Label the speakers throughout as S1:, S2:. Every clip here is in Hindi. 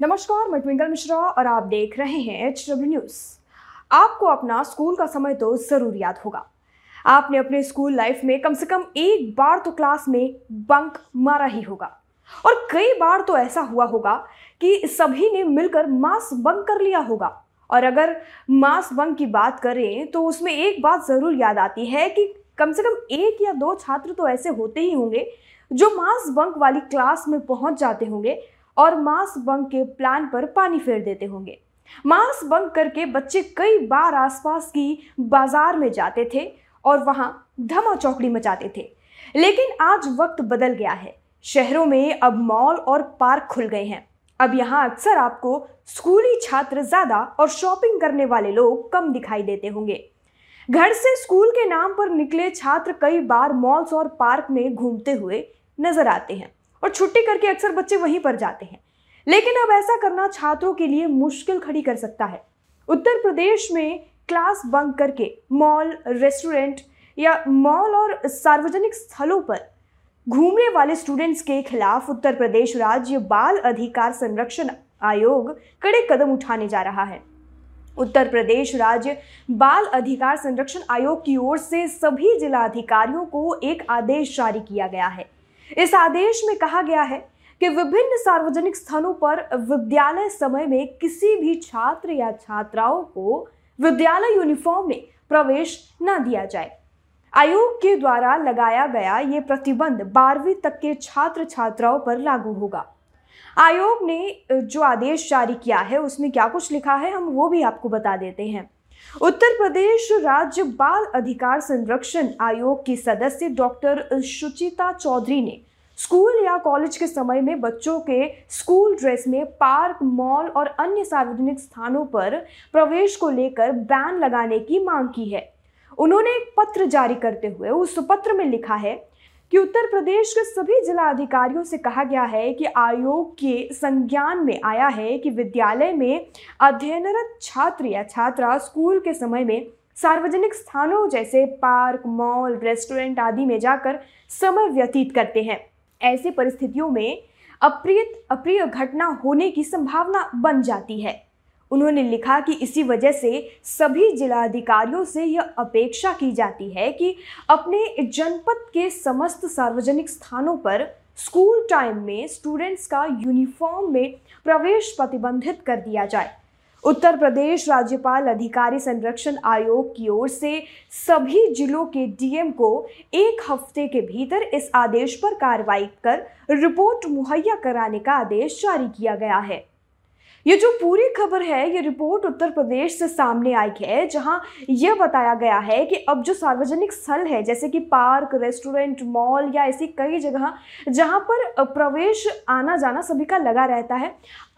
S1: नमस्कार, मैं ट्विंकल मिश्रा और आप देख रहे हैं एच डब्ल्यू न्यूज़ आपको अपना स्कूल का समय तो ज़रूर याद होगा। आपने अपने स्कूल लाइफ में कम से कम एक बार तो क्लास में बंक मारा ही होगा। और कई बार तो ऐसा हुआ होगा कि सभी ने मिलकर मास बंक कर लिया होगा। और अगर मास बंक की बात करें तो उसमें एक बात ज़रूर याद आती है कि कम से कम एक या दो छात्र तो ऐसे होते ही होंगे, जो मास बंक वाली क्लास में पहुँच जाते होंगे और मास बंक के प्लान पर पानी फेर देते होंगे। मास बंक करके बच्चे कई बार आसपास की बाज़ार में जाते थे और वहाँ धमा चौकड़ी मचाते थे। लेकिन आज वक्त बदल गया है। शहरों में अब मॉल और पार्क खुल गए हैं। अब यहाँ अक्सर आपको स्कूली छात्र ज़्यादा और शॉपिंग करने वाले लोग कम दिखाई देते होंगे। घर से स्कूल के नाम पर निकले छात्र कई बार मॉल्स और पार्क में घूमते हुए नज़र आते हैं। और छुट्टी करके अक्सर बच्चे वहीं पर जाते हैं। लेकिन अब ऐसा करना छात्रों के लिए मुश्किल खड़ी कर सकता है। उत्तर प्रदेश में क्लास बंक करके मॉल, रेस्टोरेंट या मॉल और सार्वजनिक स्थलों पर घूमने वाले स्टूडेंट्स के खिलाफ उत्तर प्रदेश राज्य बाल अधिकार संरक्षण आयोग कड़े कदम उठाने जा रहा है। उत्तर प्रदेश राज्य बाल अधिकार संरक्षण आयोग की ओर से सभी जिला अधिकारियों को एक आदेश जारी किया गया है। इस आदेश में कहा गया है कि विभिन्न सार्वजनिक स्थानों पर विद्यालय समय में किसी भी छात्र या छात्राओं को विद्यालय यूनिफॉर्म में प्रवेश न दिया जाए। आयोग के द्वारा लगाया गया ये प्रतिबंध बारहवीं तक के छात्र छात्राओं पर लागू होगा। आयोग ने जो आदेश जारी किया है, उसमें क्या कुछ लिखा है, हम वो भी आपको बता देते हैं। उत्तर प्रदेश राज्य बाल अधिकार संरक्षण आयोग की सदस्य डॉक्टर सुचिता चौधरी ने स्कूल या कॉलेज के समय में बच्चों के स्कूल ड्रेस में पार्क, मॉल और अन्य सार्वजनिक स्थानों पर प्रवेश को लेकर बैन लगाने की मांग की है। उन्होंने एक पत्र जारी करते हुए उस पत्र में लिखा है कि उत्तर प्रदेश के सभी जिला अधिकारियों से कहा गया है कि आयोग के संज्ञान में आया है कि विद्यालय में अध्ययनरत छात्र या छात्रा स्कूल के समय में सार्वजनिक स्थानों जैसे पार्क, मॉल, रेस्टोरेंट आदि में जाकर समय व्यतीत करते हैं। ऐसी परिस्थितियों में अप्रिय अप्रिय घटना होने की संभावना बन जाती है। उन्होंने लिखा कि इसी वजह से सभी जिलाधिकारियों से यह अपेक्षा की जाती है कि अपने जनपद के समस्त सार्वजनिक स्थानों पर स्कूल टाइम में स्टूडेंट्स का यूनिफॉर्म में प्रवेश प्रतिबंधित कर दिया जाए। उत्तर प्रदेश राज्यपाल अधिकारी संरक्षण आयोग की ओर से सभी जिलों के डीएम को एक हफ़्ते के भीतर इस आदेश पर कार्रवाई कर रिपोर्ट मुहैया कराने का आदेश जारी किया गया है। ये जो पूरी खबर है, ये रिपोर्ट उत्तर प्रदेश से सामने आई है, जहाँ यह बताया गया है कि अब जो सार्वजनिक स्थल है, जैसे कि पार्क, रेस्टोरेंट, मॉल या ऐसी कई जगह जहाँ पर प्रवेश आना जाना सभी का लगा रहता है,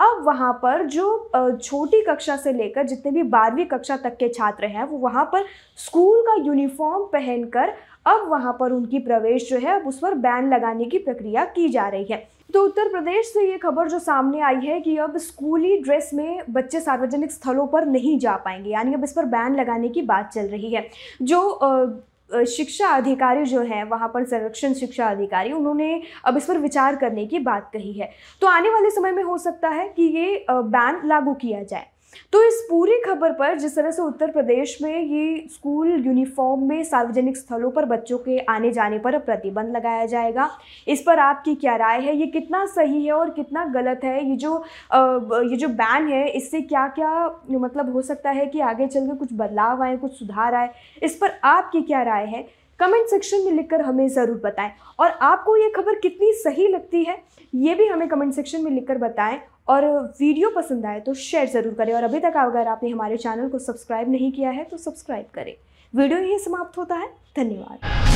S1: अब वहाँ पर जो छोटी कक्षा से लेकर जितने भी बारहवीं कक्षा तक के छात्र हैं, वो वहाँ पर स्कूल का यूनिफॉर्म पहनकर अब वहाँ पर उनकी प्रवेश जो है, अब उस पर बैन लगाने की प्रक्रिया की जा रही है। तो उत्तर प्रदेश से ये खबर जो सामने आई है कि अब स्कूली ड्रेस में बच्चे सार्वजनिक स्थलों पर नहीं जा पाएँगे, यानी अब इस पर बैन लगाने की बात चल रही है। जो शिक्षा अधिकारी जो है, वहाँ पर संरक्षण शिक्षा अधिकारी, उन्होंने अब इस पर विचार करने की बात कही है। तो आने वाले समय में हो सकता है कि ये बैन लागू किया जाए। तो इस पूरी खबर पर, जिस तरह से उत्तर प्रदेश में ये स्कूल यूनिफॉर्म में सार्वजनिक स्थलों पर बच्चों के आने जाने पर प्रतिबंध लगाया जाएगा, इस पर आपकी क्या राय है? ये कितना सही है और कितना गलत है? ये जो ये जो बैन है, इससे क्या क्या मतलब हो सकता है कि आगे चल के कुछ बदलाव आए, कुछ सुधार आए? इस पर आपकी क्या राय है? कमेंट सेक्शन में लिखकर हमें ज़रूर बताएँ। और आपको ये खबर कितनी सही लगती है, ये भी हमें कमेंट सेक्शन में लिखकर बताएँ। और वीडियो पसंद आए तो शेयर ज़रूर करें। और अभी तक अगर आपने हमारे चैनल को सब्सक्राइब नहीं किया है तो सब्सक्राइब करें। वीडियो यही समाप्त होता है। धन्यवाद।